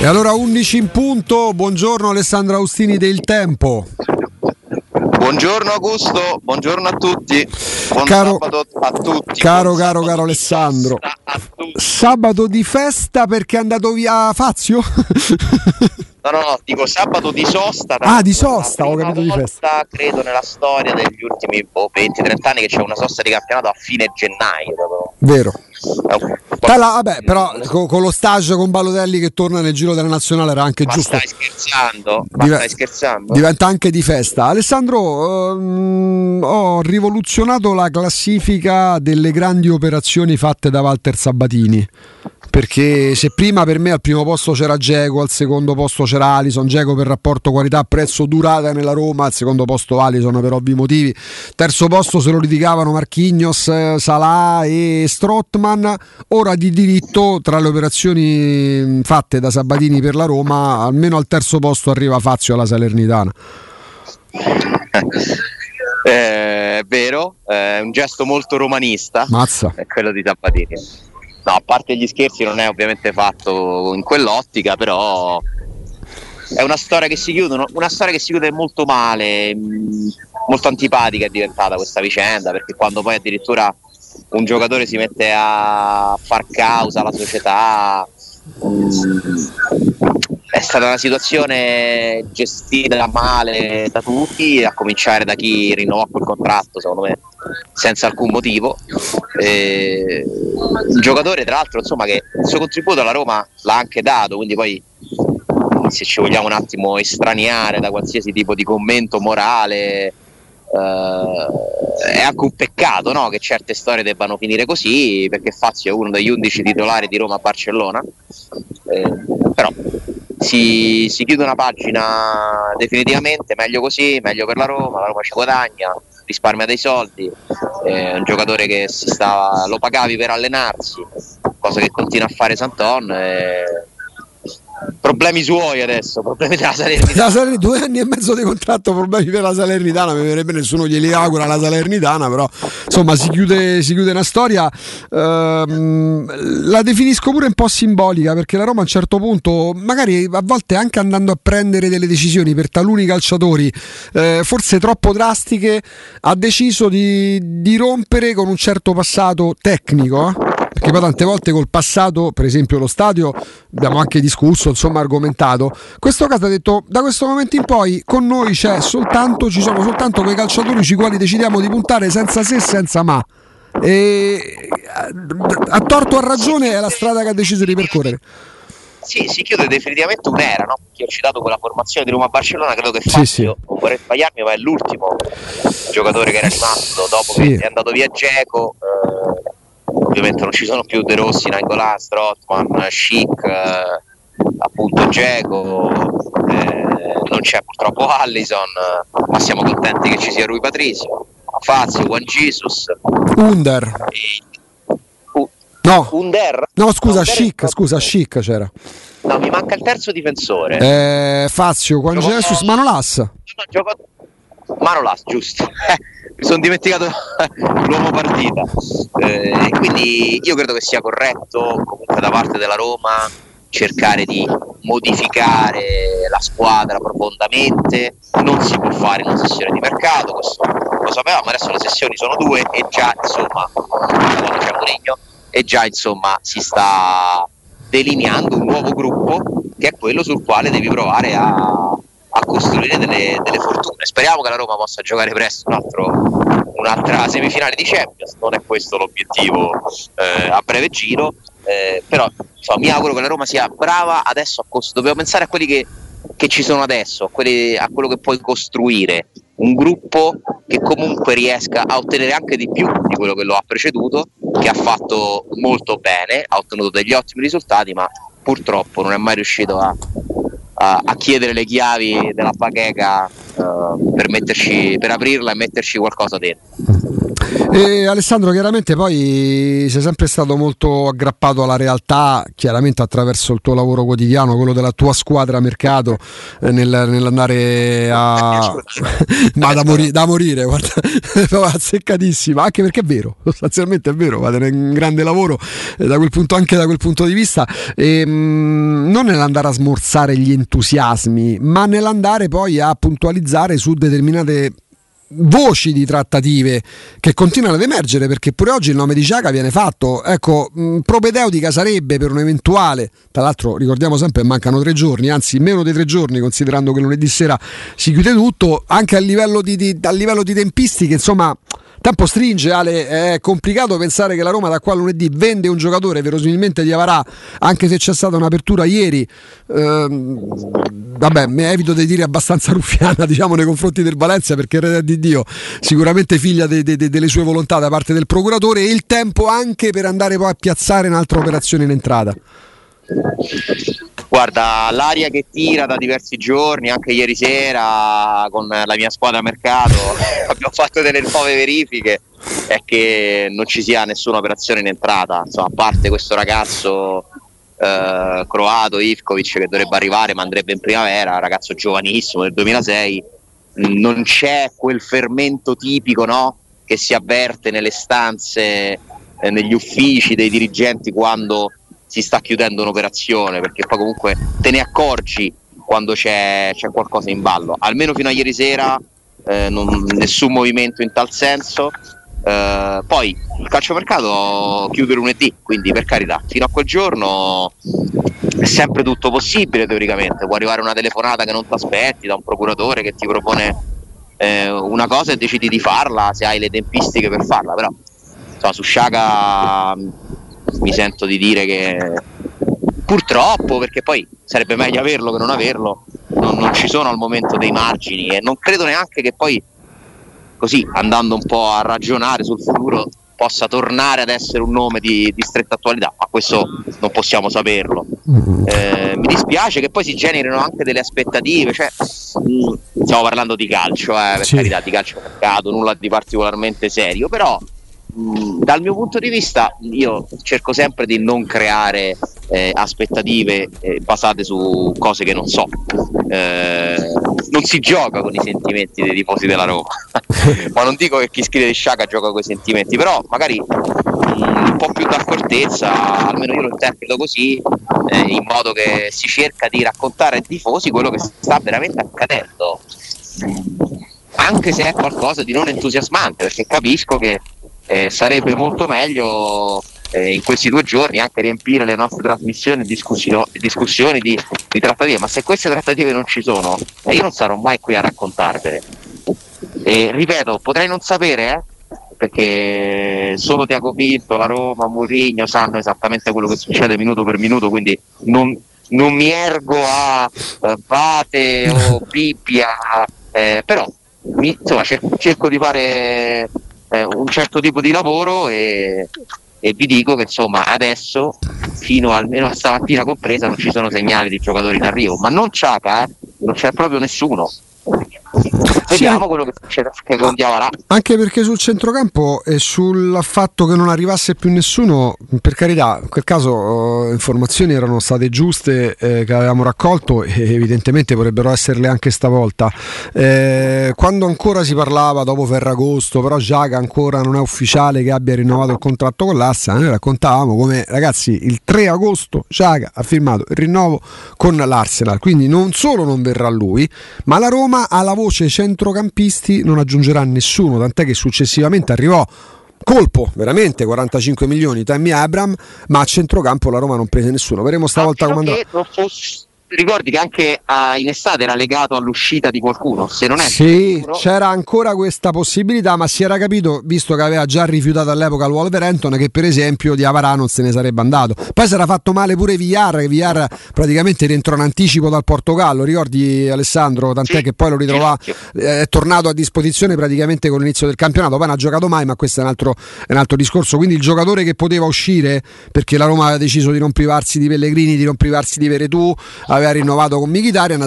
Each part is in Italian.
E allora 11 in punto, buongiorno Alessandro Austini del Tempo. Buongiorno Augusto, buongiorno a tutti. Buon caro, sabato a tutti. Caro, caro, caro Alessandro. Sabato di festa perché è andato via Fazio? No, no, no, dico sabato di sosta. Ah, di sosta, ho capito di festa. Credo nella storia degli ultimi boh, 20-30 anni che c'è una sosta di campionato a fine gennaio. Proprio. Vero. Tala, vabbè, però con, con, lo stage con Balotelli che torna nel giro della nazionale era anche Ma giusto. Stai scherzando? Ma Div- stai scherzando? Diventa anche di festa. Alessandro, ehm, ho rivoluzionato la classifica delle grandi operazioni fatte da Walter Sabatini. Perché se prima per me al primo posto c'era Geco, al secondo posto c'era Alison, Geco per rapporto qualità-prezzo durata nella Roma, al secondo posto Alison per ovvi motivi, terzo posto se lo litigavano Marchignos, Salah e Strottman, ora di diritto tra le operazioni fatte da Sabatini per la Roma, almeno al terzo posto arriva Fazio alla Salernitana. Eh, è vero, è un gesto molto romanista. Mazza. È quello di Sabatini. No, a parte gli scherzi non è ovviamente fatto in quell'ottica, però è una storia che si chiude, una storia che si chiude molto male, molto antipatica è diventata questa vicenda, perché quando poi addirittura un giocatore si mette a far causa alla società, è stata una situazione gestita male da tutti, a cominciare da chi rinnovò quel contratto, secondo me, senza alcun motivo. E un giocatore, tra l'altro, insomma, che il suo contributo alla Roma l'ha anche dato, quindi poi se ci vogliamo un attimo estraniare da qualsiasi tipo di commento morale. Uh, è anche un peccato no? che certe storie debbano finire così perché Fazio è uno degli 11 titolari di Roma a Barcellona eh, però si, si, chiude una pagina definitivamente meglio così, meglio per la Roma la Roma ci guadagna, risparmia dei soldi è un giocatore che stava, lo pagavi per allenarsi cosa che continua a fare Santon e problemi suoi adesso, problemi della Salernitana. La Salerni, due anni e mezzo di contratto, problemi per la Salernitana, mi verrebbe nessuno glieli augura la Salernitana, però insomma si chiude, si chiude una storia, ehm, la definisco pure un po' simbolica perché la Roma a un certo punto, magari a volte anche andando a prendere delle decisioni per taluni calciatori, eh, forse troppo drastiche, ha deciso di, di rompere con un certo passato tecnico. Eh? Perché poi tante volte col passato, per esempio lo stadio, abbiamo anche discusso, insomma argomentato. Questo caso ha detto da questo momento in poi con noi c'è soltanto, ci sono soltanto quei calciatori sui quali decidiamo di puntare senza se e senza ma. E a torto o a ragione è la strada che ha deciso di percorrere. Sì, si chiude definitivamente un'era, no? Chi ho citato quella formazione di Roma-Barcellona, credo che Fazio, sì, sì. non vorrei sbagliarmi, ma è l'ultimo giocatore che era rimasto dopo sì. che è andato via Geco. Eh, ovviamente non ci sono più De Rossi, Nangolan, Strottman, Chic, eh, appunto Geco, eh, non c'è purtroppo Allison, ma siamo contenti che ci sia Rui Patrizio, Fazio, Juan Jesus, Under. E, uh, no. Under? No, scusa, Under Chic, scusa, Chic c'era. No, mi manca il terzo difensore. Eh, Fazio, Juan Gioco... Jesus, Manolas. No, gioco... Manolas, giusto. mi sono dimenticato l'uomo partita. Eh, quindi io credo che sia corretto comunque da parte della Roma cercare di modificare la squadra profondamente, non si può fare in una sessione di mercato, questo lo sapevamo, adesso le sessioni sono due e già insomma, c'è Mourinho, e già insomma si sta delineando un nuovo gruppo che è quello sul quale devi provare a, a costruire delle, delle, fortune. Speriamo che la Roma possa giocare presto un altro, un'altra semifinale di Champions, non è questo l'obiettivo eh, a breve giro, eh, però insomma, mi auguro che la Roma sia brava adesso a costruire, dobbiamo pensare a quelli che, che ci sono adesso, a, quelli, a quello che puoi costruire, un gruppo che comunque riesca a ottenere anche di più di quello che lo ha preceduto, che ha fatto molto bene, ha ottenuto degli ottimi risultati, ma purtroppo non è mai riuscito a, a, a chiedere le chiavi della bacheca uh, per, metterci, per aprirla e metterci qualcosa dentro. E Alessandro, chiaramente poi sei sempre stato molto aggrappato alla realtà, chiaramente attraverso il tuo lavoro quotidiano, quello della tua squadra mercato, eh, nel, nell'andare a... Ma da, mori- da morire, guarda, azzeccatissima, anche perché è vero, sostanzialmente è vero, fate un grande lavoro eh, da quel punto, anche da quel punto di vista, e, ehm, mh, non nell'andare a smorzare gli entusiasmi, ma nell'andare poi a puntualizzare su determinate voci di trattative che continuano ad emergere perché pure oggi il nome di Ciaga viene fatto. Ecco mh, propedeutica sarebbe per un eventuale tra l'altro ricordiamo sempre che mancano tre giorni anzi meno di tre giorni considerando che lunedì sera si chiude tutto anche a livello di, di, a livello di tempistiche insomma Tempo stringe, Ale, è complicato pensare che la Roma da qua a lunedì vende un giocatore verosimilmente di Avarà, anche se c'è stata un'apertura ieri, ehm, vabbè, mi evito di dire abbastanza ruffiana diciamo, nei confronti del Valencia perché Re di Dio sicuramente figlia de, de, de, delle sue volontà da parte del procuratore e il tempo anche per andare poi a piazzare un'altra operazione in entrata. Guarda, l'aria che tira da diversi giorni, anche ieri sera con la mia squadra mercato, abbiamo fatto delle nuove verifiche, è che non ci sia nessuna operazione in entrata, insomma, a parte questo ragazzo eh, croato, Ivkovic, che dovrebbe arrivare ma andrebbe in primavera, ragazzo giovanissimo del 2006, non c'è quel fermento tipico no? che si avverte nelle stanze, eh, negli uffici dei dirigenti quando si sta chiudendo un'operazione perché poi comunque te ne accorgi quando c'è, c'è qualcosa in ballo. Almeno fino a ieri sera eh, non, nessun movimento in tal senso. Eh, poi il calciomercato chiude lunedì quindi per carità fino a quel giorno è sempre tutto possibile teoricamente. Può arrivare una telefonata che non ti aspetti da un procuratore che ti propone eh, una cosa e decidi di farla se hai le tempistiche per farla però insomma, su Sciaga mi sento di dire che purtroppo, perché poi sarebbe meglio averlo che non averlo, non, non ci sono al momento dei margini e non credo neanche che poi così andando un po' a ragionare sul futuro possa tornare ad essere un nome di, di stretta attualità, ma questo non possiamo saperlo. Eh, mi dispiace che poi si generino anche delle aspettative, cioè, mh, mm, stiamo parlando di calcio, eh, per sì. carità, di calcio mercato, nulla di particolarmente serio, però Mm, dal mio punto di vista io cerco sempre di non creare eh, aspettative eh, basate su cose che non so. Eh, non si gioca con i sentimenti dei tifosi della Roma. Ma non dico che chi scrive di Sciaga gioca con i sentimenti però magari mm, un po' più d'accortezza almeno io lo interpreto così eh, in modo che si cerca di raccontare ai tifosi quello che sta veramente accadendo. Anche se è qualcosa di non entusiasmante perché capisco che eh, sarebbe molto meglio eh, in questi due giorni anche riempire le nostre trasmissioni discussio- discussioni di, di, trattative, ma se queste trattative non ci sono, eh, io non sarò mai qui a raccontarvele. E ripeto, potrei non sapere, eh, perché solo Tiago Pinto, la Roma, Mourinho sanno esattamente quello che succede minuto per minuto, quindi non, non mi ergo a uh, Pate o Bibbia, eh, però mi, insomma, cerco di fare eh, un certo tipo di lavoro e, e, vi dico che insomma adesso fino almeno a stamattina compresa non ci sono segnali di giocatori in arrivo ma non Ciaca eh, non c'è proprio nessuno Vediamo sì, quello che succede che con Diavara. Anche perché sul centrocampo e sul fatto che non arrivasse più nessuno, per carità, in quel caso uh, informazioni erano state giuste eh, che avevamo raccolto e evidentemente potrebbero esserle anche stavolta. Eh, quando ancora si parlava dopo Ferragosto, però Giaga ancora non è ufficiale che abbia rinnovato il contratto con l'Assa, noi raccontavamo come ragazzi il 3 agosto Giaga ha firmato il rinnovo con l'Arsenal, quindi non solo non verrà lui, ma la Roma alla voce centrocampisti non aggiungerà nessuno, tant'è che successivamente arrivò colpo, veramente 45 milioni Tammy Abram, ma a centrocampo la Roma non prese nessuno. Vedremo stavolta come andrà ricordi che anche uh, in estate era legato all'uscita di qualcuno, se non è Sì, sicuro... c'era ancora questa possibilità, ma si era capito, visto che aveva già rifiutato all'epoca il Wolverhampton, che per esempio di Avarà non se ne sarebbe andato. Poi si era fatto male pure Villar, che Villar praticamente rientrò in anticipo dal Portogallo, ricordi Alessandro? Tant'è sì, che poi lo ritrovò, eh, è tornato a disposizione praticamente con l'inizio del campionato, poi non ha giocato mai, ma questo è un, altro, è un altro discorso. Quindi il giocatore che poteva uscire, perché la Roma aveva deciso di non privarsi di Pellegrini, di non privarsi di Veretù, aveva rinnovato con Mkhitaryan,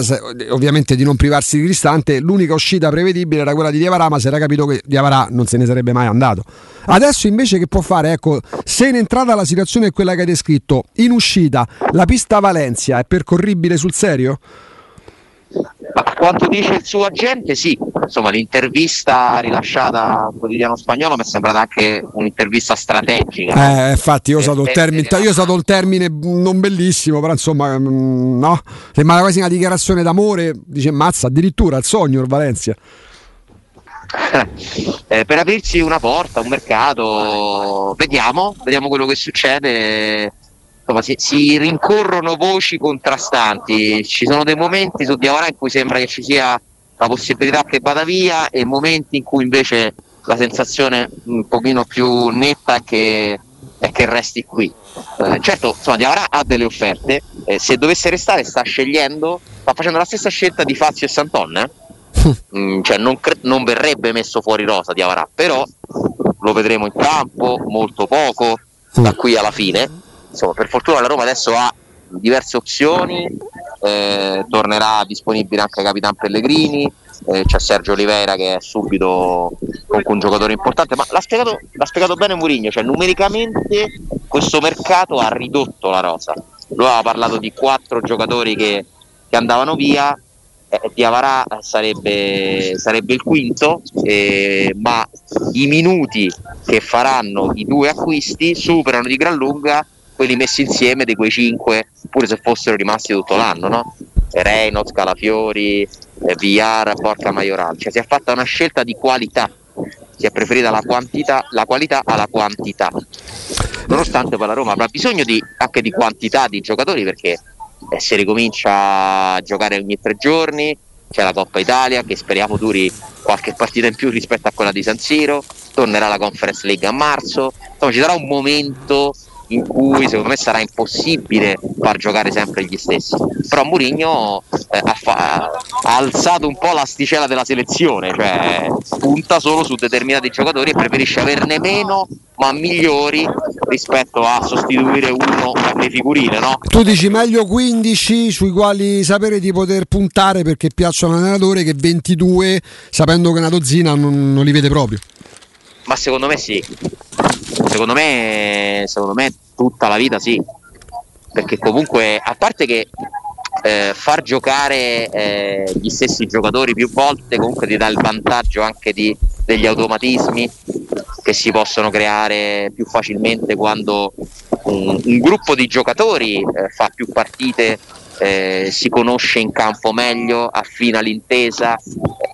ovviamente di non privarsi di Cristante, l'unica uscita prevedibile era quella di Diavarà, ma si era capito che Diavarà non se ne sarebbe mai andato. Adesso invece che può fare? Ecco, se in entrata la situazione è quella che hai descritto, in uscita la pista Valencia è percorribile sul serio? Ma quanto dice il suo agente, sì. Insomma, l'intervista rilasciata al quotidiano spagnolo mi è sembrata anche un'intervista strategica. Eh, infatti, io ho usato, il termine, io ho usato il termine non bellissimo, però insomma, mm, no? Sembra quasi una dichiarazione d'amore. Dice, mazza, addirittura il sogno il Valencia. eh, per aprirsi una porta, un mercato, vediamo, vediamo quello che succede insomma, si, si, rincorrono voci contrastanti. Ci sono dei momenti su Diavara in cui sembra che ci sia la possibilità che vada via e momenti in cui invece la sensazione un pochino più netta è che, è che resti qui. Eh, certo, insomma, Diavara ha delle offerte, eh, se dovesse restare sta scegliendo, sta facendo la stessa scelta di Fazio e Santon. Eh? Mm, cioè non, cre- non, verrebbe messo fuori rosa Diavara, però lo vedremo in campo molto poco da qui alla fine insomma, per fortuna la Roma adesso ha diverse opzioni, eh, tornerà disponibile anche Capitan Pellegrini, eh, c'è Sergio Oliveira che è subito comunque un giocatore importante, ma l'ha spiegato, l'ha spiegato bene Mourinho, cioè numericamente questo mercato ha ridotto la rosa. Lui aveva parlato di quattro giocatori che, che andavano via, eh, Diavarà sarebbe, sarebbe il quinto, eh, ma i minuti che faranno i due acquisti superano di gran lunga quelli messi insieme di quei cinque, pure se fossero rimasti tutto l'anno, no? Reynolds, Calafiori, eh, Villar, Porca Maioral. Cioè si è fatta una scelta di qualità, si è preferita la, quantità, la qualità alla quantità. Nonostante poi la Roma avrà bisogno di, anche di quantità di giocatori perché eh, si ricomincia a giocare ogni tre giorni, c'è la Coppa Italia che speriamo duri qualche partita in più rispetto a quella di San Siro, tornerà la Conference League a marzo, insomma ci sarà un momento in cui secondo me sarà impossibile far giocare sempre gli stessi. Però Mourinho eh, ha, fa- ha, alzato un po' l'asticella della selezione, cioè punta solo su determinati giocatori e preferisce averne meno ma migliori rispetto a sostituire uno alle figurine. No? Tu dici meglio 15 sui quali sapere di poter puntare perché piacciono all'allenatore che 22 sapendo che una dozzina non, non li vede proprio. Ma secondo me sì, secondo me, secondo me tutta la vita sì, perché comunque a parte che eh, far giocare eh, gli stessi giocatori più volte comunque ti dà il vantaggio anche di, degli automatismi che si possono creare più facilmente quando un, un gruppo di giocatori eh, fa più partite eh, si conosce in campo meglio, affina l'intesa.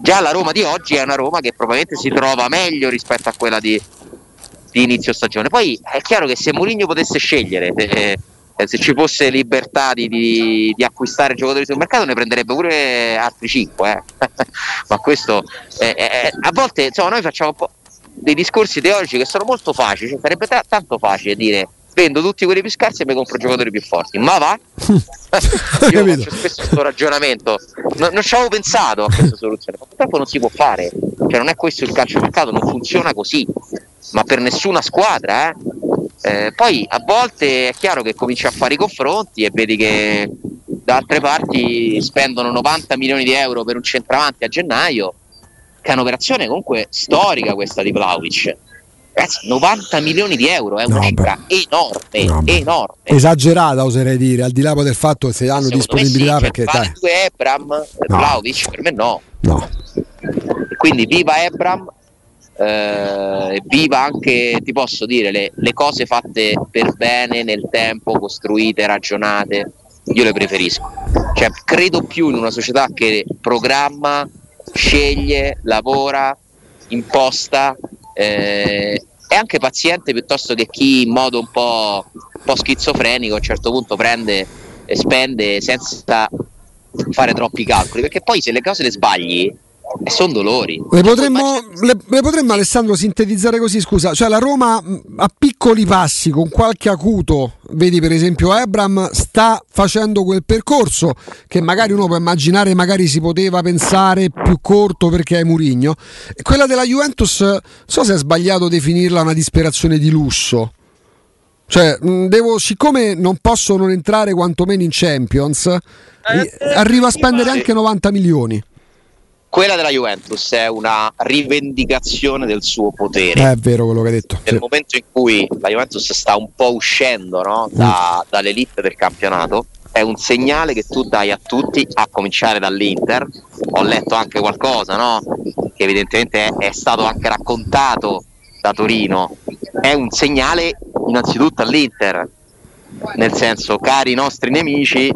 Già la Roma di oggi è una Roma che probabilmente si trova meglio rispetto a quella di, di inizio stagione. Poi è chiaro che se Mourinho potesse scegliere, eh, se ci fosse libertà di, di, di, acquistare giocatori sul mercato, ne prenderebbe pure altri 5. Eh. Ma questo eh, eh, a volte insomma, noi facciamo dei discorsi teorici che sono molto facili, cioè, sarebbe t- tanto facile dire vendo tutti quelli più scarsi e mi compro giocatori più forti. Ma va? Io faccio spesso questo ragionamento. No, non ci avevo pensato a questa soluzione, ma purtroppo non si può fare. Cioè, non è questo il calcio mercato, non funziona così, ma per nessuna squadra. Eh? Eh, poi a volte è chiaro che cominci a fare i confronti e vedi che da altre parti spendono 90 milioni di euro per un centravanti a gennaio, che è un'operazione comunque storica questa di Vlaovic Ragazzi, 90 milioni di euro è no, enorme, no, enorme. Esagerata oserei dire, al di là del fatto che se hanno Secondo disponibilità sì, perché cioè, dai. due Ebram, no. Vlaovic, per me no. No. Quindi viva Ebram, eh, viva anche, ti posso dire, le, le cose fatte per bene nel tempo, costruite, ragionate, io le preferisco. Cioè, credo più in una società che programma, sceglie, lavora, imposta eh, è anche paziente piuttosto che chi in modo un po', un po' schizofrenico a un certo punto prende e spende senza fare troppi calcoli, perché poi se le cose le sbagli e sono dolori. Le potremmo, le, le potremmo, Alessandro sintetizzare così, scusa, cioè la Roma a piccoli passi, con qualche acuto, vedi per esempio Abram, sta facendo quel percorso che magari uno può immaginare, magari si poteva pensare più corto perché è Murigno. Quella della Juventus, non so se è sbagliato definirla una disperazione di lusso. Cioè, devo, siccome non posso non entrare quantomeno in Champions, eh, arrivo a spendere anche 90 milioni. Quella della Juventus è una rivendicazione del suo potere. Eh, è vero quello che hai detto. Nel sì. momento in cui la Juventus sta un po' uscendo no, da, mm. dall'elite del campionato, è un segnale che tu dai a tutti, a cominciare dall'Inter. Ho letto anche qualcosa, no? che evidentemente è, è stato anche raccontato da Torino. È un segnale innanzitutto all'Inter, nel senso, cari nostri nemici, eh,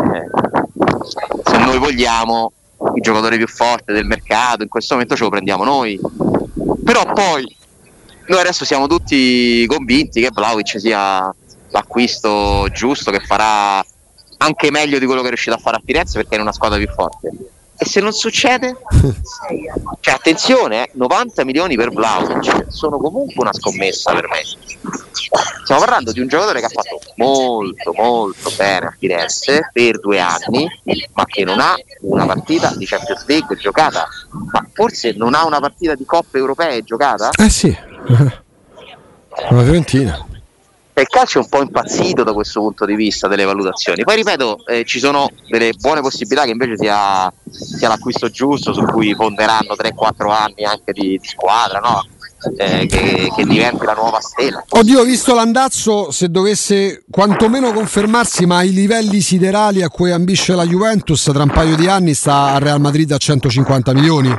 se noi vogliamo il giocatore più forte del mercato, in questo momento ce lo prendiamo noi. Però poi noi adesso siamo tutti convinti che Vlaovic sia l'acquisto giusto, che farà anche meglio di quello che è riuscito a fare a Firenze perché è una squadra più forte. E se non succede? Cioè, attenzione, eh, 90 milioni per Vlaovic sono comunque una scommessa per me. Stiamo parlando di un giocatore che ha fatto molto molto bene a Firenze per due anni, ma che non ha una partita di Champions League giocata, ma forse non ha una partita di Coppe Europee giocata? Eh sì, una Fiorentina il calcio è un po' impazzito da questo punto di vista delle valutazioni. Poi ripeto, eh, ci sono delle buone possibilità che invece sia, sia l'acquisto giusto, su cui ponderanno 3-4 anni anche di, di squadra, no? eh, che, che, diventi la nuova stella. Oddio, visto l'andazzo, se dovesse quantomeno confermarsi, ma ai livelli siderali a cui ambisce la Juventus, tra un paio di anni sta al Real Madrid a 150 milioni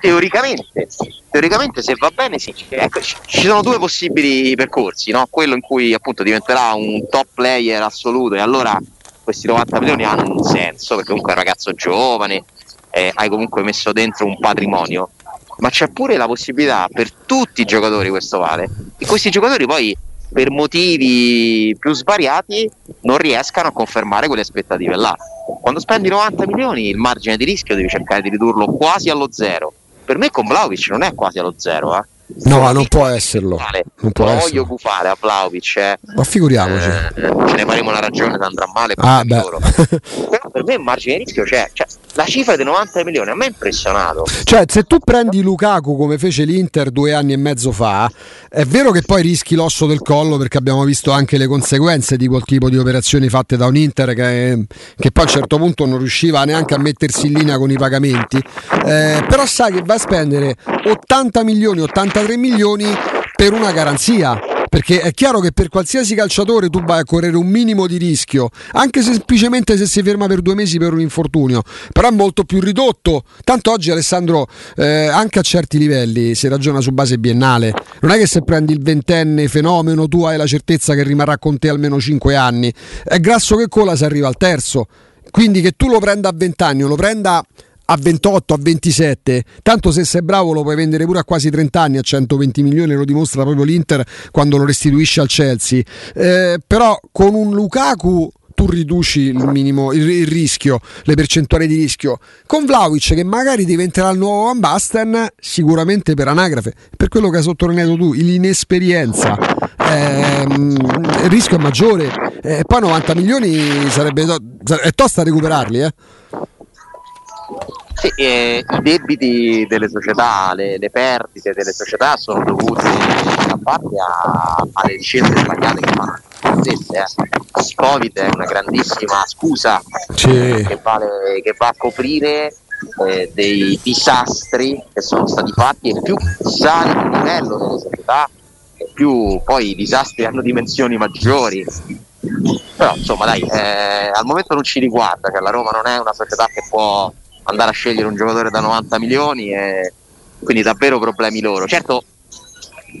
teoricamente, teoricamente se va bene sì. Ecco, ci sono due possibili percorsi, no? quello in cui appunto diventerà un top player assoluto e allora questi 90 milioni hanno un senso perché comunque è un ragazzo giovane, eh, hai comunque messo dentro un patrimonio, ma c'è pure la possibilità per tutti i giocatori, questo vale, e questi giocatori poi per motivi più svariati non riescano a confermare quelle aspettative là. Quando spendi 90 milioni il margine di rischio devi cercare di ridurlo quasi allo zero per me con Vlaovic non è quasi allo zero. Eh. No, non può esserlo. Non può lo voglio gufare a Vlaovic. Eh. Ma figuriamoci. Eh, ce ne faremo una ragione se andrà male. Ah, Però per me il margine di rischio c'è. Cioè, la cifra di 90 milioni a me è impressionato. Cioè, se tu prendi Lukaku come fece l'Inter due anni e mezzo fa, è vero che poi rischi l'osso del collo perché abbiamo visto anche le conseguenze di quel tipo di operazioni fatte da un Inter che, che poi a un certo punto non riusciva neanche a mettersi in linea con i pagamenti. Eh, però sai che va a spendere 80 milioni, 83 milioni per una garanzia perché è chiaro che per qualsiasi calciatore tu vai a correre un minimo di rischio, anche semplicemente se si ferma per due mesi per un infortunio, però è molto più ridotto. Tanto oggi Alessandro, eh, anche a certi livelli, si ragiona su base biennale. Non è che se prendi il ventenne fenomeno tu hai la certezza che rimarrà con te almeno cinque anni. È grasso che cola se arriva al terzo. Quindi che tu lo prenda a vent'anni o lo prenda a 28, a 27, tanto se sei bravo lo puoi vendere pure a quasi 30 anni a 120 milioni, lo dimostra proprio l'Inter quando lo restituisce al Chelsea. Eh, però con un Lukaku tu riduci il minimo il, il, rischio, le percentuali di rischio. Con Vlaovic che magari diventerà il nuovo Van Basten, sicuramente per anagrafe, per quello che hai sottolineato tu, l'inesperienza. Ehm, il rischio è maggiore eh, poi 90 milioni sarebbe to- è tosta recuperarli eh. Sì, eh, I debiti delle società, le, le, perdite delle società sono dovute a parte a, alle scelte sbagliate che fanno stesse. Eh. Covid è una grandissima scusa che, vale, che, va a coprire eh, dei disastri che sono stati fatti e più sale il livello delle società e più poi i disastri hanno dimensioni maggiori però insomma dai eh, al momento non ci riguarda cioè la Roma non è una società che può andare a scegliere un giocatore da 90 milioni e quindi davvero problemi loro. Certo,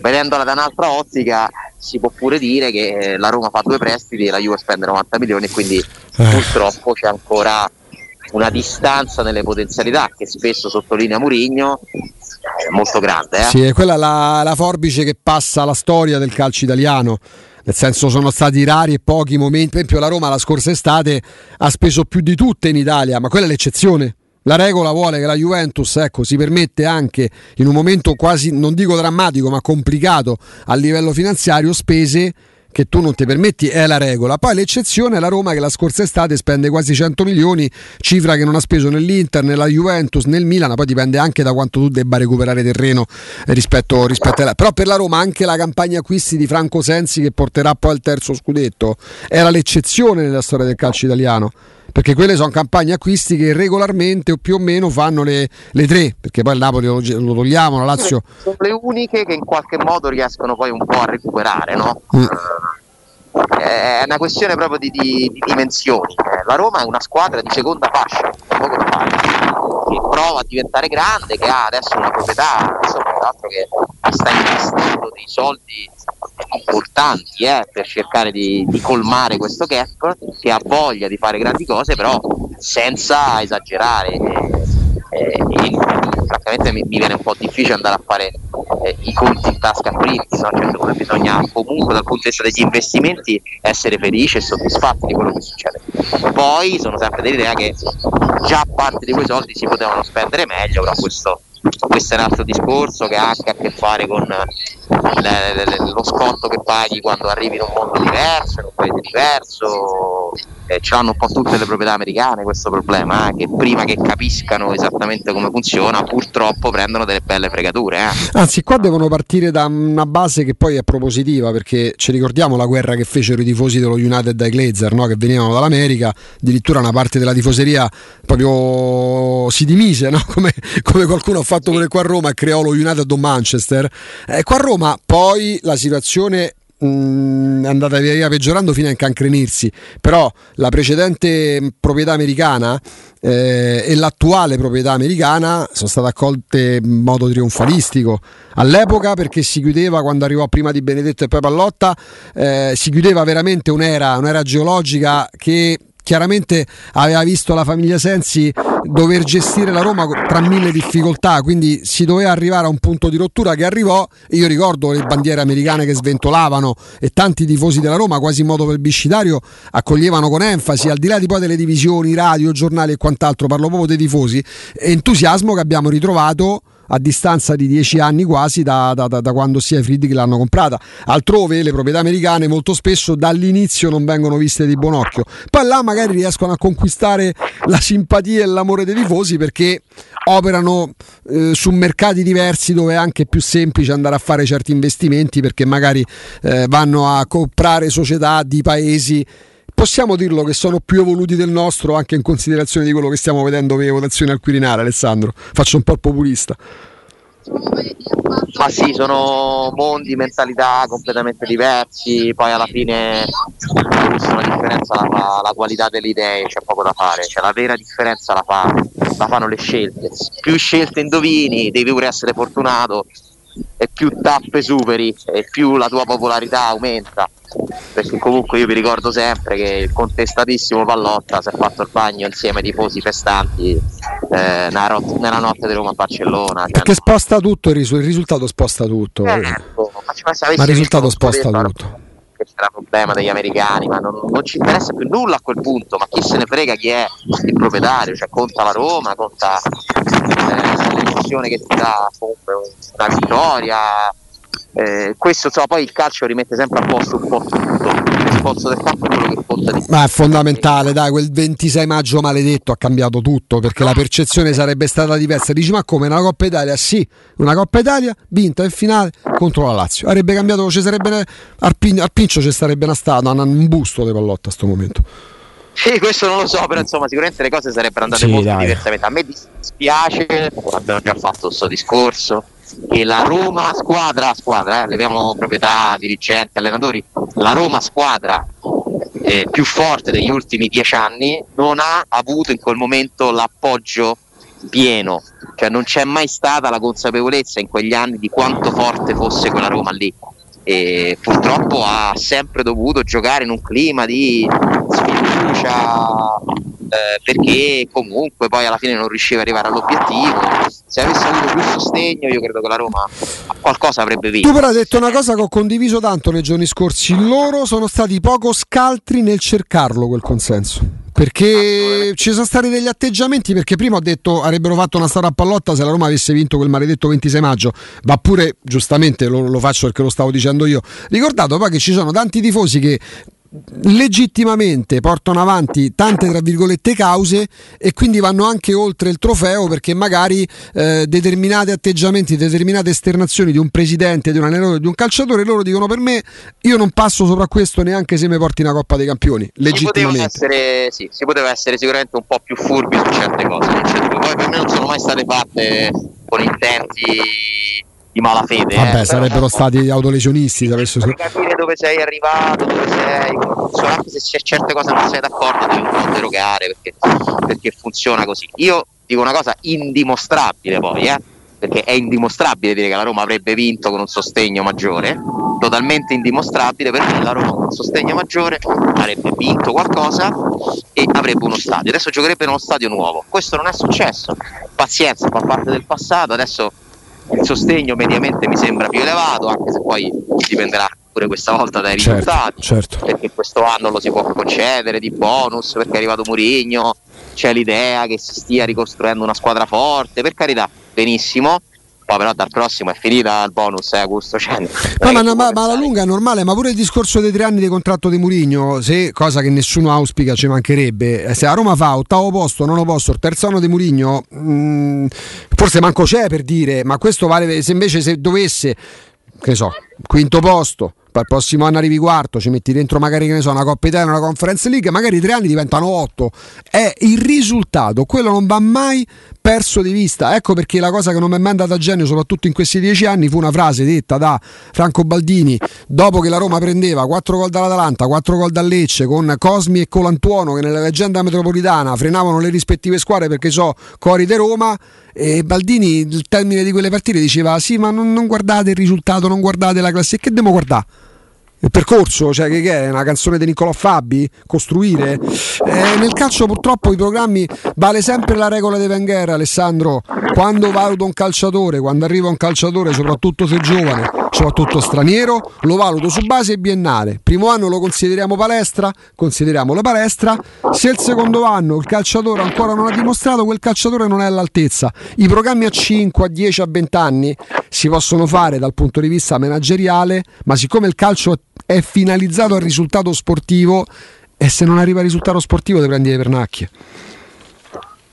vedendola da un'altra ottica si può pure dire che la Roma fa due prestiti e la Juve spende 90 milioni e quindi eh. purtroppo c'è ancora una distanza nelle potenzialità che spesso sottolinea Murigno è molto grande. Eh? Sì, è quella la, la forbice che passa la storia del calcio italiano nel senso sono stati rari e pochi momenti, per esempio la Roma la scorsa estate ha speso più di tutte in Italia, ma quella è l'eccezione. La regola vuole che la Juventus ecco, si permette anche in un momento quasi, non dico drammatico, ma complicato a livello finanziario, spese che tu non ti permetti è la regola. Poi l'eccezione è la Roma che la scorsa estate spende quasi 100 milioni, cifra che non ha speso nell'Inter, nella Juventus, nel Milan, poi dipende anche da quanto tu debba recuperare terreno rispetto, rispetto a lei. Però per la Roma anche la campagna acquisti di Franco Sensi che porterà poi al terzo scudetto era l'eccezione nella storia del calcio italiano perché quelle sono campagne acquisti che regolarmente o più o meno fanno le, le tre, perché poi il Napoli lo, lo, togliamo, la Lazio... Sono le uniche che in qualche modo riescono poi un po' a recuperare, no? Mm. È una questione proprio di, di, di, dimensioni. La Roma è una squadra di seconda fascia, poco da fare, che prova a diventare grande, che ha adesso una proprietà, insomma, tra l'altro che sta investendo dei soldi importanti eh, per cercare di, di, colmare questo gap, che ha voglia di fare grandi cose, però senza esagerare. Eh, eh, francamente mi, viene un po' difficile andare a fare eh, i conti in tasca a Prince, no? cioè, bisogna comunque dal punto di vista degli investimenti essere felici e soddisfatti di quello che succede. Poi sono sempre dell'idea che già parte di quei soldi si potevano spendere meglio, però questo questo è un altro discorso che ha anche a che fare con le, lo scotto che paghi quando arrivi in un mondo diverso, in un paese diverso. Eh, ce l'hanno un po' tutte le proprietà americane questo problema, eh, che prima che capiscano esattamente come funziona, purtroppo prendono delle belle fregature. Eh. Anzi, qua devono partire da una base che poi è propositiva, perché ci ricordiamo la guerra che fecero i tifosi dello United dai Glazer, no? che venivano dall'America, addirittura una parte della tifoseria proprio si dimise, no? come, come qualcuno ha fatto pure qua a Roma, creò lo United o Manchester. Eh, qua a Roma poi la situazione mm, è andata via via peggiorando fino a incancrenirsi, però la precedente proprietà americana eh, e l'attuale proprietà americana sono state accolte in modo trionfalistico. All'epoca perché si chiudeva, quando arrivò prima di Benedetto e poi Pallotta, eh, si chiudeva veramente un'era, un'era geologica che chiaramente aveva visto la famiglia Sensi dover gestire la Roma tra mille difficoltà, quindi si doveva arrivare a un punto di rottura che arrivò. Io ricordo le bandiere americane che sventolavano e tanti tifosi della Roma, quasi in modo plebiscitario, accoglievano con enfasi, al di là di poi delle divisioni, radio, giornali e quant'altro, parlo proprio dei tifosi, entusiasmo che abbiamo ritrovato a distanza di dieci anni quasi da, da, da, da quando sia Friedrich l'hanno comprata. Altrove le proprietà americane molto spesso dall'inizio non vengono viste di buon occhio, poi là magari riescono a conquistare la simpatia e l'amore dei tifosi perché operano eh, su mercati diversi dove è anche più semplice andare a fare certi investimenti perché magari eh, vanno a comprare società di paesi possiamo dirlo che sono più evoluti del nostro anche in considerazione di quello che stiamo vedendo per le votazioni al Quirinale, Alessandro. Faccio un po' il populista. Ma sì, sono mondi, mentalità completamente diversi, poi alla fine la differenza la fa la qualità delle idee, c'è poco da fare, cioè la vera differenza la, fa, la fanno le scelte. Più scelte indovini, devi pure essere fortunato, e più tappe superi e più la tua popolarità aumenta. Perché comunque io vi ricordo sempre che il contestatissimo Pallotta si è fatto il bagno insieme ai tifosi festanti eh, nella, notte di Roma a Barcellona cioè, che sposta tutto il, risultato sposta tutto. Eh, ecco, ma, ma il risultato sposta tutto c'era il problema degli americani, ma non, non, ci interessa più nulla a quel punto, ma chi se ne frega chi è il proprietario, cioè conta la Roma, conta eh, l'emozione che ti dà comunque una vittoria, eh, questo insomma, poi il calcio rimette sempre a posto un po' tutto il sforzo del campo è quello che conta di ma è fondamentale dai quel 26 maggio maledetto ha cambiato tutto perché la percezione sarebbe stata diversa. Dici ma come? Una Coppa Italia? Sì una Coppa Italia vinta in finale contro la Lazio. Avrebbe cambiato ci sarebbe al, Pincio ci sarebbe una stata un busto di pallotta a questo momento. Sì, questo non lo so, però insomma sicuramente le cose sarebbero andate sì, molto dai. diversamente. A me dispiace, abbiamo già fatto questo discorso, che la Roma squadra, squadra, eh, leviamo proprietà, dirigenti, allenatori, la Roma squadra eh, più forte degli ultimi dieci anni non ha avuto in quel momento l'appoggio pieno, cioè non c'è mai stata la consapevolezza in quegli anni di quanto forte fosse quella Roma lì. E purtroppo ha sempre dovuto giocare in un clima di sfiducia eh, perché comunque poi alla fine non riusciva ad arrivare all'obiettivo. Se avesse avuto più sostegno io credo che la Roma qualcosa avrebbe vinto. Tu però hai detto una cosa che ho condiviso tanto nei giorni scorsi. Loro sono stati poco scaltri nel cercarlo quel consenso. Perché ci sono stati degli atteggiamenti perché prima ho detto avrebbero fatto una storia a pallotta se la Roma avesse vinto quel maledetto 26 maggio. Ma pure giustamente lo, lo faccio perché lo stavo dicendo io. Ricordato poi che ci sono tanti tifosi che legittimamente portano avanti tante tra virgolette cause e quindi vanno anche oltre il trofeo perché magari eh, determinati atteggiamenti, determinate esternazioni di un presidente, di un allenatore, di un calciatore, loro dicono per me io non passo sopra questo neanche se mi porti una Coppa dei Campioni, legittimamente. Si poteva essere, sì, si poteva essere sicuramente un po' più furbi su certe cose, poi per me non sono mai state fatte con intenti di malafede. Vabbè, eh. sarebbero stati autolesionisti. Se avessero... Capire dove sei arrivato, dove sei, come anche se c'è certe cose non sei d'accordo, devi un po' derogare perché, perché funziona così. Io dico una cosa indimostrabile poi, eh perché è indimostrabile dire che la Roma avrebbe vinto con un sostegno maggiore, totalmente indimostrabile perché la Roma con un sostegno maggiore avrebbe vinto qualcosa e avrebbe uno stadio. Adesso giocherebbe in uno stadio nuovo. Questo non è successo. Pazienza, fa parte del passato, adesso il sostegno mediamente mi sembra più elevato, anche se poi dipenderà pure questa volta dai certo, risultati, certo. perché questo anno lo si può concedere di bonus, perché è arrivato Murigno, c'è l'idea che si stia ricostruendo una squadra forte, per carità, benissimo, poi però dal prossimo è finita il bonus eh, Augusto cioè, no, ma, ma, ma, alla lunga è normale ma pure il discorso dei tre anni di contratto di Murigno se cosa che nessuno auspica ci mancherebbe. Eh, se a Roma fa ottavo posto nono posto il terzo anno di Murigno mm, forse manco c'è per dire ma questo vale se invece se dovesse che so quinto posto poi il prossimo anno arrivi quarto, ci metti dentro magari che ne so, una Coppa Italia, una Conference League, magari tre anni diventano otto. È il risultato, quello non va mai perso di vista. Ecco perché la cosa che non mi è mai andata a genio, soprattutto in questi dieci anni, fu una frase detta da Franco Baldini dopo che la Roma prendeva 4 gol dall'Atalanta, 4 gol dal Lecce, con Cosmi e Colantuono che nella leggenda metropolitana frenavano le rispettive squadre perché so Cori de Roma. E Baldini, il termine di quelle partite, diceva: Sì, ma non, non guardate il risultato, non guardate la classifica, che devo guardare? il percorso, cioè che, che, è una canzone di Niccolò Fabi, costruire. Eh, nel calcio purtroppo i programmi vale sempre la regola di Wenger, Alessandro, quando valuto un calciatore, quando arriva un calciatore, soprattutto se giovane, soprattutto straniero, lo valuto su base biennale. Primo anno lo consideriamo palestra, consideriamo la palestra. Se il secondo anno il calciatore ancora non ha dimostrato, quel calciatore non è all'altezza. I programmi a 5, a 10, a 20 anni si possono fare dal punto di vista manageriale, ma siccome il calcio è finalizzato al risultato sportivo e se non arriva al risultato sportivo ti prendi le pernacchie.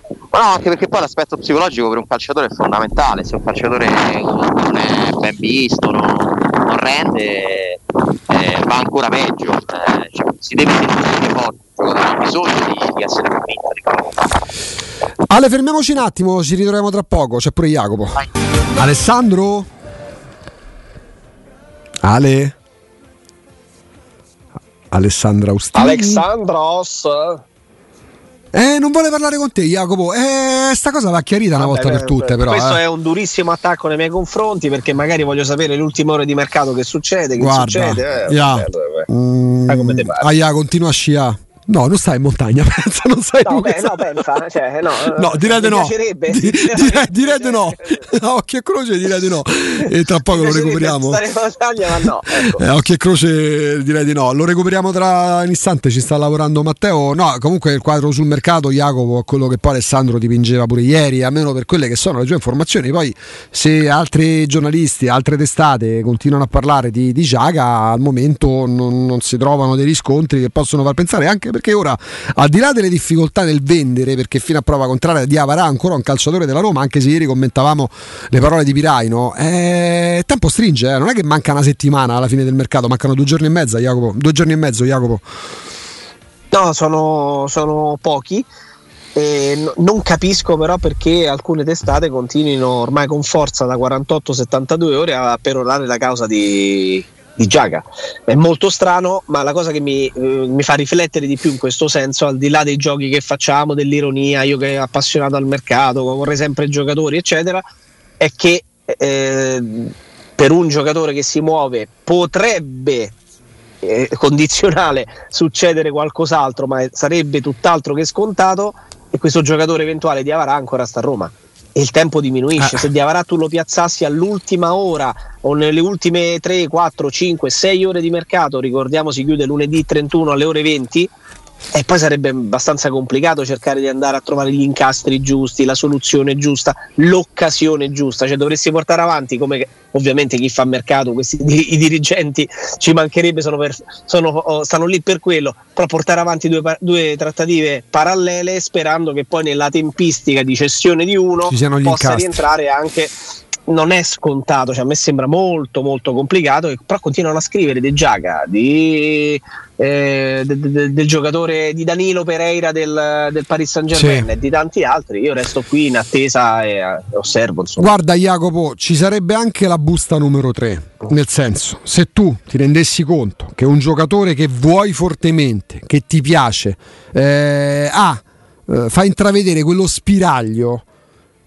No, anche perché poi l'aspetto psicologico per un calciatore è fondamentale, se un calciatore non è ben visto, non, non rende, eh, va ancora peggio, eh, cioè, si deve sentire forte, ha bisogno di, di essere convinto di quello. Ale, fermiamoci un attimo, ci ritroviamo tra poco, c'è pure Jacopo. Vai. Alessandro? Ale? Alessandra Austini. Alexandros. Eh, non vuole parlare con te, Jacopo. Eh, sta cosa va chiarita una Vabbè, volta per tutte, però. Questo eh. è un durissimo attacco nei miei confronti perché magari voglio sapere le ultime ore di mercato che succede. Che Guarda, succede. Eh, yeah. mm, come te pare. Aia, continua a sciare. No, non stai in montagna, pensa, non sai no, beh, no, pensa, cioè, no, no direte no. Di, dire, direte no. A occhio e croce direte no. E tra poco lo recuperiamo. Stare in montagna, ma no. Ecco. Eh, occhio e croce direi di no. Lo recuperiamo tra un istante, ci sta lavorando Matteo. No, comunque il quadro sul mercato, Jacopo, quello che poi Alessandro dipingeva pure ieri, almeno per quelle che sono le tue informazioni. Poi se altri giornalisti, altre testate continuano a parlare di, di Giaga, al momento non, non si trovano dei riscontri che possono far pensare anche perché ora, al di là delle difficoltà nel vendere, perché fino a prova contraria di Avarà ancora un calciatore della Roma, anche se ieri commentavamo le parole di Piraino, eh, tempo stringe, eh? non è che manca una settimana alla fine del mercato, mancano due giorni e mezzo, Jacopo. Due giorni e mezzo, Jacopo. No, sono, sono pochi. Eh, non capisco però perché alcune testate continuino ormai con forza da 48-72 ore a perorare la causa di, di Giaga. È molto strano, ma la cosa che mi, eh, mi, fa riflettere di più in questo senso, al di là dei giochi che facciamo, dell'ironia, io che appassionato al mercato, vorrei sempre giocatori, eccetera, è che eh, per un giocatore che si muove potrebbe eh, condizionale succedere qualcos'altro, ma sarebbe tutt'altro che scontato e questo giocatore eventuale di Avarà ancora sta a Roma il tempo diminuisce. Ah. Se Diavarà tu lo piazzassi all'ultima ora o nelle ultime 3, 4, 5, 6 ore di mercato, ricordiamo si chiude lunedì 31 alle ore 20, e poi sarebbe abbastanza complicato cercare di andare a trovare gli incastri giusti, la soluzione giusta, l'occasione giusta, cioè dovresti portare avanti come ovviamente chi fa mercato, questi i dirigenti ci mancherebbe, sono per, sono, oh, stanno lì per quello, però portare avanti due, due, trattative parallele sperando che poi nella tempistica di cessione di uno possa incastri. rientrare anche non è scontato, cioè a me sembra molto molto complicato, però continuano a scrivere di Giaga, di, eh, de, de, del giocatore di Danilo Pereira del, del Paris Saint Germain sì. e di tanti altri, io resto qui in attesa e eh, osservo. Insomma. Guarda Jacopo, ci sarebbe anche la busta numero 3, nel senso, se tu ti rendessi conto che un giocatore che vuoi fortemente, che ti piace, eh, ha, eh, fa intravedere quello spiraglio,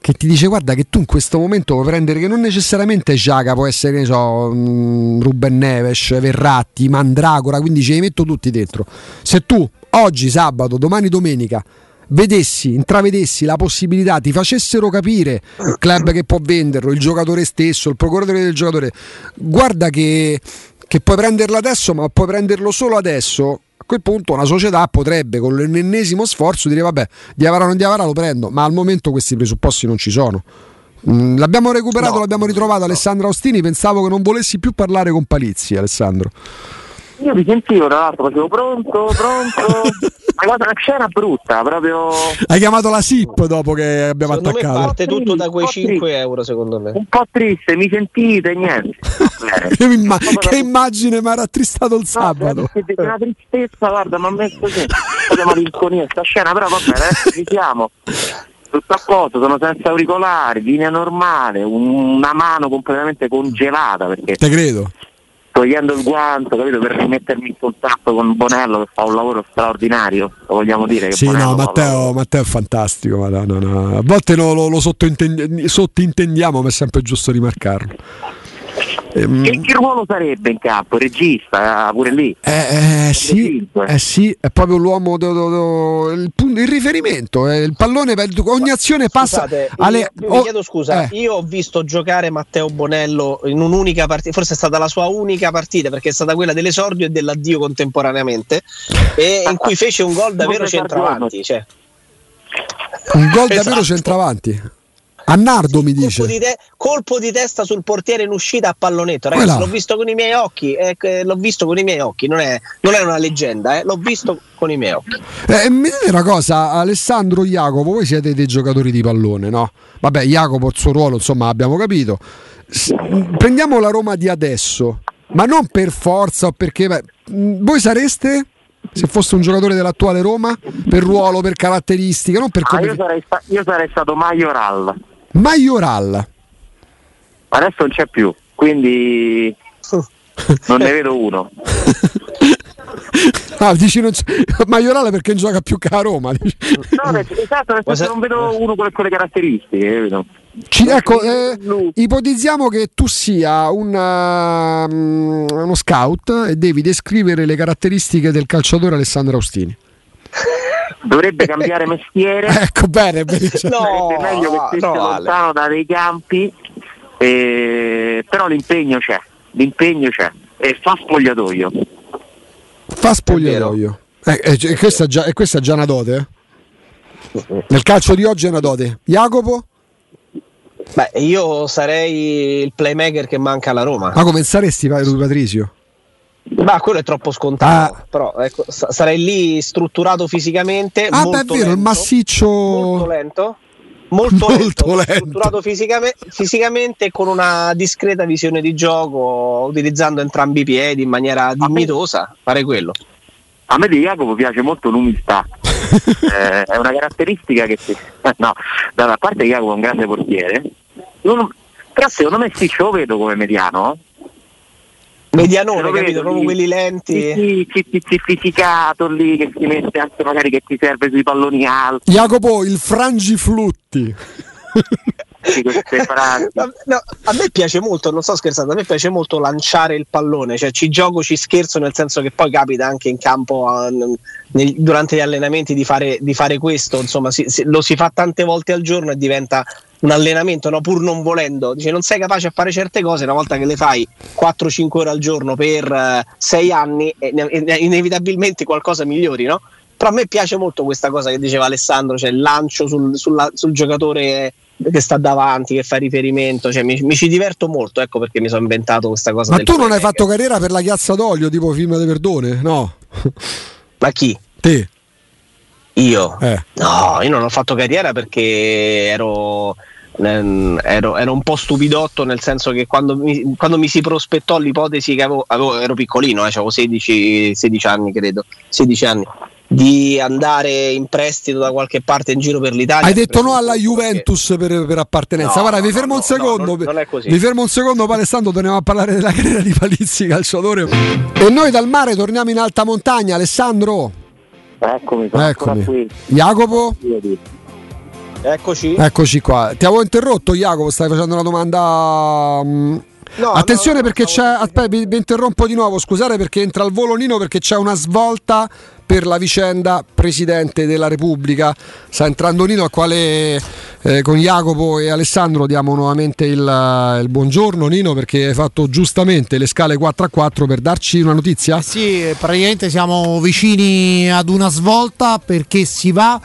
che ti dice guarda che tu in questo momento puoi prendere che non necessariamente Giaga può essere so mm, Ruben Neves, Verratti, Mandragora quindi ce li metto tutti dentro. Se tu oggi sabato, domani domenica vedessi, intravedessi la possibilità, ti facessero capire il club che può venderlo, il giocatore stesso, il procuratore del giocatore guarda che, che puoi prenderlo adesso ma puoi prenderlo solo adesso quel punto una società potrebbe con l'ennesimo sforzo dire vabbè, di Avara non di Avara lo prendo, ma al momento questi presupposti non ci sono. Mm, l'abbiamo recuperato, no, l'abbiamo ritrovato no. Alessandro Ostini, pensavo che non volessi più parlare con Palizzi, Alessandro. Io mi sentivo, tra l'altro, facevo pronto, pronto. Ma guarda, una scena brutta, proprio. Hai chiamato la SIP dopo che abbiamo secondo attaccato. Me parte tutto da quei 5 triste. euro, secondo me. Un po' triste, mi sentite, niente. imma- che immagine mi ha rattristato il sabato. No, una tristezza, guarda, mi ha messo così. Una malinconia sta scena, però va bene, adesso ci siamo tutto a posto, sono senza auricolari, linea normale, una mano completamente congelata perché te credo togliendo il guanto capito, per rimettermi in contatto con Bonello che fa un lavoro straordinario, lo vogliamo dire. Che sì, Bonello no, Matteo, Matteo, è fantastico, ma no, no, a volte lo, lo, lo sottointendiamo, ma è sempre giusto rimarcarlo. Ehm, che, che, ruolo sarebbe in campo? Regista, pure lì? Eh, eh, sì, eh, sì, è proprio l'uomo, do, do, do, il, il, riferimento, eh, il pallone, ogni azione passa Scusate, alle... Io, io oh, chiedo scusa, eh. io ho visto giocare Matteo Bonello in un'unica partita, forse è stata la sua unica partita perché è stata quella dell'esordio e dell'addio contemporaneamente, e in cui fece un gol davvero centravanti. Cioè. Un gol davvero esatto. centravanti. A Nardo mi dice. Colpo di, te- colpo di, testa sul portiere in uscita a pallonetto. Ragazzi, Quella. l'ho visto con i miei occhi. Eh, l'ho visto con i miei occhi. Non è, non è una leggenda, eh. l'ho visto con i miei occhi. Eh, mi dite una cosa, Alessandro Jacopo, voi siete dei giocatori di pallone, no? Vabbè, Jacopo il suo ruolo, insomma, abbiamo capito. S- prendiamo la Roma di adesso, ma non per forza o perché. Beh, voi sareste se fosse un giocatore dell'attuale Roma per ruolo, per caratteristiche, non per come... ah, io, sarei sta- io sarei stato Majoral. Majoral. Adesso non c'è più, quindi non ne vedo uno. Ah, dici non Maioral perché non gioca più che a Roma. No, esatto, nel senso non vedo uno con quelle caratteristiche. Ci, ecco, eh, ipotizziamo che tu sia un, uh, uno scout e devi descrivere le caratteristiche del calciatore Alessandro Austini dovrebbe cambiare mestiere. ecco bene, bene. no, meglio che stesse no, lontano da dei campi, eh, però l'impegno c'è, l'impegno c'è e fa spogliatoio. Fa spogliatoio. Eh, eh, questa, già, e questa è già una dote? Eh? Nel calcio di oggi è una dote. Jacopo? Beh, io sarei il playmaker che manca alla Roma. Ma come saresti Patrizio? Ma quello è troppo scontato, ah. però ecco, sarei lì strutturato fisicamente. Ah, beh, è vero, lento, il massiccio. Molto lento. Molto, molto lento, lento. strutturato fisicamente, fisicamente con una discreta visione di gioco, utilizzando entrambi i piedi in maniera dignitosa, fare quello. A me di Jacopo piace molto l'umiltà, eh, è una caratteristica che si... no, da parte Jacopo è un grande portiere, non... però secondo me sì, ce lo vedo come mediano, medianone, capito? Proprio quelli lenti. Sì, sì, sì, sì, fisicato lì che si mette anche magari che ti serve sui palloni alti. Jacopo, il frangiflutti. no, a me piace molto, non sto scherzando, a me piace molto lanciare il pallone, cioè ci gioco, ci scherzo, nel senso che poi capita anche in campo a, nel, durante gli allenamenti di fare, di fare questo, insomma si, si, lo si fa tante volte al giorno e diventa un allenamento, no? pur non volendo, dice non sei capace a fare certe cose, una volta che le fai 4-5 ore al giorno per 6 uh, anni, eh, inevitabilmente qualcosa migliori, no? Però a me piace molto questa cosa che diceva Alessandro, cioè il lancio sul, sulla, sul giocatore che sta davanti, che fa riferimento, cioè, mi, mi, ci diverto molto, ecco perché mi sono inventato questa cosa. Ma tu non hai fatto carriera per la chiazza d'olio, tipo film di Perdone? No. Ma chi? Te. Io? Eh. No, io non ho fatto carriera perché ero ero, ero, un po' stupidotto nel senso che quando mi, quando mi si prospettò l'ipotesi che avevo, avevo ero piccolino, eh, avevo 16, 16 anni credo, 16 anni di andare in prestito da qualche parte in giro per l'Italia. Hai detto no alla Juventus per, per, appartenenza. No, Guarda, no, vi fermo no, un secondo. Non, non, è così. Vi fermo un secondo, Alessandro. Torniamo a parlare della carriera di Palizzi, calciatore. E noi dal mare torniamo in alta montagna, Alessandro. Eccomi, Eccomi. Qui. Jacopo. Eccoci. Eccoci qua. Ti avevo interrotto, Jacopo. Stai facendo una domanda. Mm, no, Attenzione no, perché c'è. Aspetta, vi, vi, interrompo di nuovo. Scusate perché entra il volo Nino perché c'è una svolta per la vicenda Presidente della Repubblica. Sta entrando Nino al quale eh, con Jacopo e Alessandro diamo nuovamente il, il, buongiorno Nino perché hai fatto giustamente le scale 4 a 4 per darci una notizia. Eh sì, praticamente siamo vicini ad una svolta perché si va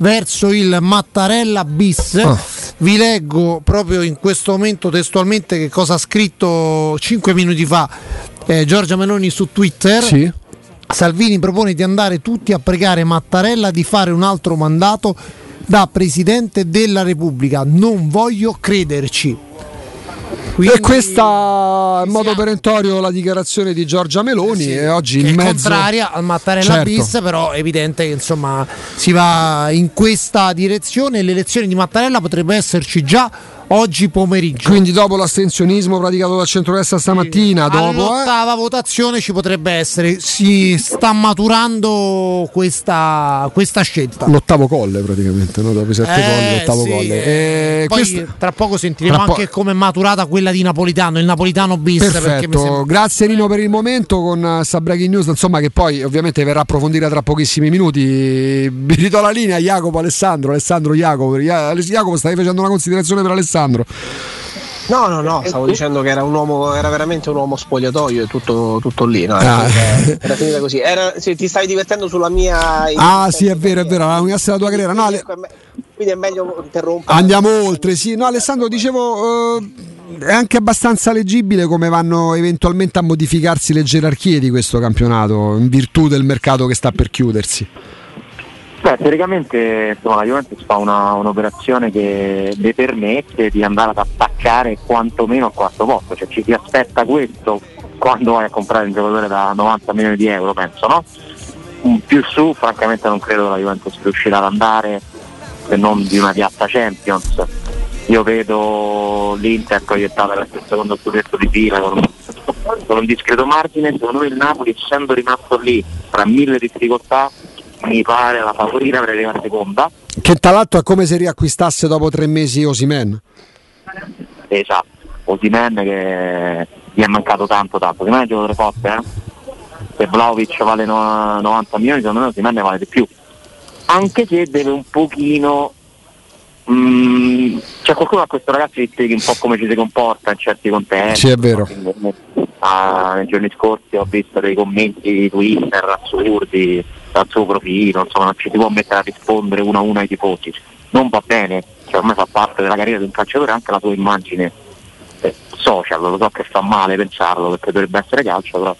verso il Mattarella bis. Oh. Vi leggo proprio in questo momento testualmente che cosa ha scritto 5 minuti fa eh, Giorgia Meloni su Twitter. Sì. Salvini propone di andare tutti a pregare Mattarella di fare un altro mandato da Presidente della Repubblica. Non voglio crederci. Quindi, e questa in modo perentorio la dichiarazione di Giorgia Meloni sì, e oggi in mezzo... contraria al Mattarella certo. bis, però è evidente che insomma si va in questa direzione. L'elezione di Mattarella potrebbe esserci già oggi pomeriggio. Quindi dopo l'astensionismo praticato dal centro-destra stamattina, sì. dopo l'ottava eh... votazione ci potrebbe essere. Si sta maturando questa, questa scelta. L'ottavo colle praticamente, no? dopo i sette eh, colli, l'ottavo sì. colle. E Poi questa... tra poco sentiremo tra anche po- come è maturata quella di Napolitano, il Napolitano bis. Perfetto, sembra... grazie Rino per il momento con Breaking News, insomma che poi ovviamente verrà a approfondire tra pochissimi minuti. Vi ridò la linea Jacopo, Alessandro, Alessandro, Jacopo. Jacopo stai facendo una considerazione per Alessandro. Alessandro. No, no, no, stavo dicendo che era un uomo, era veramente un uomo spogliatoio e tutto, tutto lì. No? Ah. Era finita così. Era, sì, ti stavi divertendo sulla mia. Ah, sì, è vero, è vero, la la tua carriera. No, le... Quindi è meglio interrompere. Andiamo oltre, sì. No, Alessandro, dicevo. Uh, è anche abbastanza leggibile come vanno eventualmente a modificarsi le gerarchie di questo campionato in virtù del mercato che sta per chiudersi. Beh, teoricamente insomma, la Juventus fa una, un'operazione che le permette di andare ad attaccare quantomeno al quarto posto, cioè ci si aspetta questo quando vai a comprare un giocatore da 90 milioni di euro, penso, no? Un più su, francamente non credo che la Juventus riuscirà ad andare se non di una piazza Champions. Io vedo l'Inter proiettata il secondo scudetto di fila con con un discreto margine, secondo me il Napoli essendo rimasto lì tra mille difficoltà mi pare la favorita per arrivare seconda. Che tra l'altro è come se riacquistasse dopo tre mesi Osimen. Esatto, Osimen che gli è mancato tanto tanto, Osimen è un giocatore forte, eh? Se Vlaovic vale no, 90 milioni, secondo me Osimen ne vale di più. Anche se deve un pochino Mm, c'è qualcuno a questo ragazzo che spieghi un po' come ci si comporta in certi contesti. Sì, è vero. Ah, nei giorni scorsi ho visto dei commenti di Twitter assurdi dal suo profilo, insomma non ci si può mettere a rispondere uno a uno ai tifosi. Non va bene, cioè ormai fa parte della carriera di un calciatore anche la sua immagine eh, social, lo so che fa male pensarlo perché dovrebbe essere calcio, però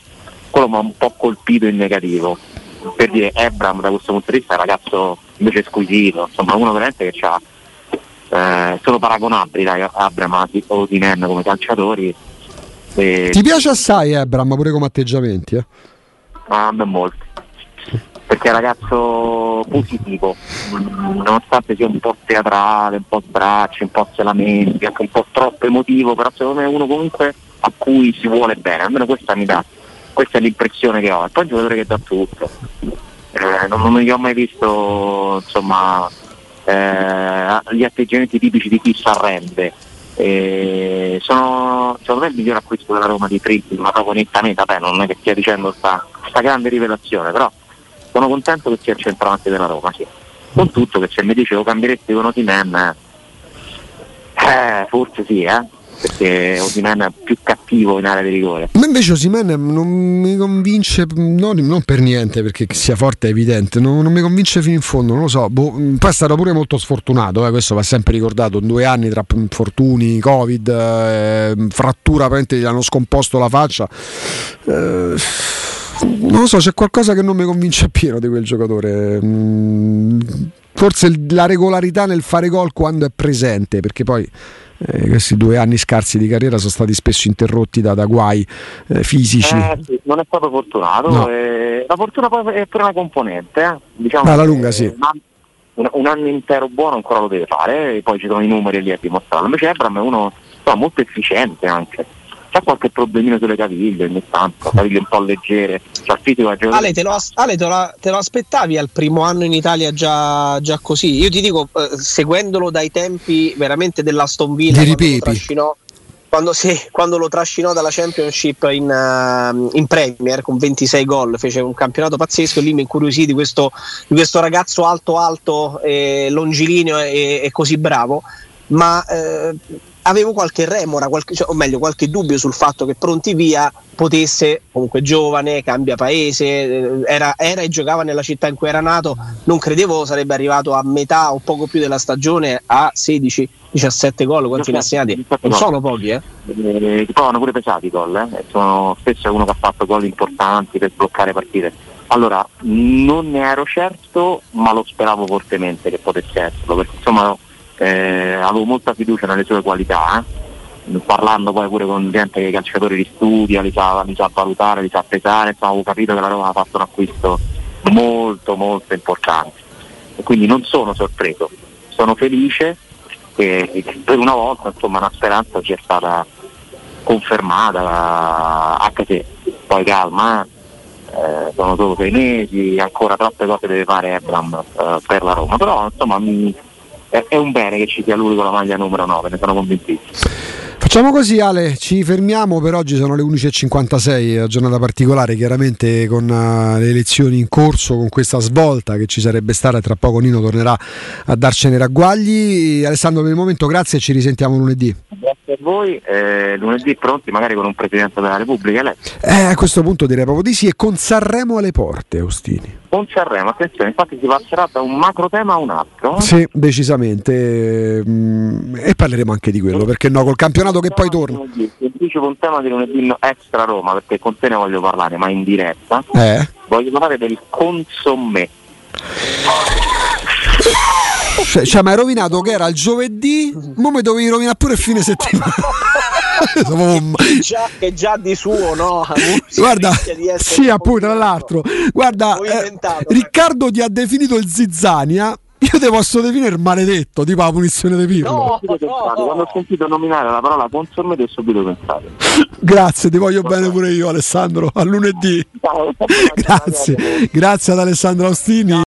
quello mi ha un po' colpito in negativo. Per dire Ebram da questo punto di vista è un ragazzo invece squisito, insomma uno veramente che ha eh, sono paragonabili dai Abram o Osimen come calciatori. E... Ti piace assai Abram pure come atteggiamenti? Eh? Ah, a me molto perché è un ragazzo positivo, nonostante sia un po' teatrale, un po' sbracci, un po' se lamenti, anche un po' troppo emotivo, però secondo me è uno comunque a cui si vuole bene, almeno questa mi dà, questa è l'impressione che ho, e poi è un giocatore che dà tutto. Eh, non, non mi ho mai visto insomma eh, gli atteggiamenti tipici di chi si arrende. Eh, sono secondo me il miglior acquisto della Roma di Fritti, ma proprio nettamente, vabbè, non è che stia dicendo questa grande rivelazione, però sono contento che sia il centravanti della Roma, sì. Con tutto che se mi dicevo cambieresti con Otimen, eh, forse sì, eh. Perché Osimen è più cattivo in area di rigore. Ma invece Osimen non mi convince, non, non, per niente perché sia forte è evidente, non, non, mi convince fino in fondo, non lo so. Boh, poi è stato pure molto sfortunato, eh, questo va sempre ricordato, due anni tra infortuni, covid, eh, frattura, apparentemente gli hanno scomposto la faccia. Eh, non lo so, c'è qualcosa che non mi convince appieno di quel giocatore. Mm, forse la regolarità nel fare gol quando è presente, perché poi eh, questi due anni scarsi di carriera sono stati spesso interrotti da, da guai eh, fisici. Eh, sì, non è stato fortunato, no. eh, la fortuna poi è pure una componente. Eh. Diciamo alla lunga sì. Un, un, anno intero buono ancora lo deve fare, e poi ci sono i numeri lì a dimostrarlo. Invece Ebram è uno no, molto efficiente anche c'ha qualche problemino sulle caviglie ogni tanto, caviglie un po' leggere, c'ha il fisico Ale, te lo, Ale te, lo, te lo, aspettavi al primo anno in Italia già, già così? Io ti dico, eh, seguendolo dai tempi veramente dell'Aston Villa, quando lo, trascinò, quando, sì, quando lo trascinò dalla Championship in, uh, in, Premier con 26 gol, fece un campionato pazzesco e lì mi incuriosì di questo, di questo ragazzo alto alto, eh, longilineo e, e, così bravo ma eh, avevo qualche remora, qualche, cioè, o meglio qualche dubbio sul fatto che Pronti Via potesse, comunque giovane, cambia paese, eh, era, era, e giocava nella città in cui era nato, non credevo sarebbe arrivato a metà o poco più della stagione a 16-17 gol, quanti ne ha segnati? Non sono pochi, eh? eh provano pure pesati i gol, eh? sono spesso uno che ha fatto gol importanti per bloccare partite. Allora, non ne ero certo, ma lo speravo fortemente che potesse esserlo, perché insomma eh, avevo molta fiducia nelle sue qualità, eh. parlando poi pure con gente che i calciatori li studia, li sa, li sa valutare, li sa pesare, insomma, avevo capito che la Roma ha fatto un acquisto molto molto importante. E quindi non sono sorpreso, sono felice che per una volta insomma, una speranza ci è stata confermata, anche se poi calma, eh, sono solo sei mesi, ancora troppe cose deve fare Ebram eh, per la Roma, però insomma mi, è, è un bene che ci sia lui con la maglia numero 9, ne sono convintissimo. Facciamo così Ale, ci fermiamo per oggi, sono le 11.56, una giornata particolare chiaramente con uh, le elezioni in corso, con questa svolta che ci sarebbe stata tra poco Nino tornerà a darcene ragguagli. Alessandro per il momento grazie e ci risentiamo lunedì. Grazie a voi, eh, lunedì pronti magari con un Presidente della Repubblica. Lei. Eh, a questo punto direi proprio di sì e con Sanremo alle porte Austini. Con Sanremo, attenzione, infatti si passerà da un macro tema a un altro. Sì, decisamente mm, e parleremo anche di quello perché no, col campionato che poi torna. Anticipo un tema di lunedì extra Roma perché con te ne voglio parlare, ma in diretta. Eh? Voglio parlare del consommé. Cioè, cioè mi hai rovinato che era il giovedì, ma mi dovevi rovinare pure il fine settimana. che, già, che già di suo, no? Guarda, sì, appunto, tra l'altro. Guarda, eh, Riccardo ti ha definito il Zizzania io ti posso definire maledetto, tipo la punizione di Pirlo. No, no, Quando ho sentito nominare la parola consome ti ho subito pensato. Grazie, ti voglio bene pure io Alessandro, a lunedì. Grazie, grazie ad Alessandro Austini.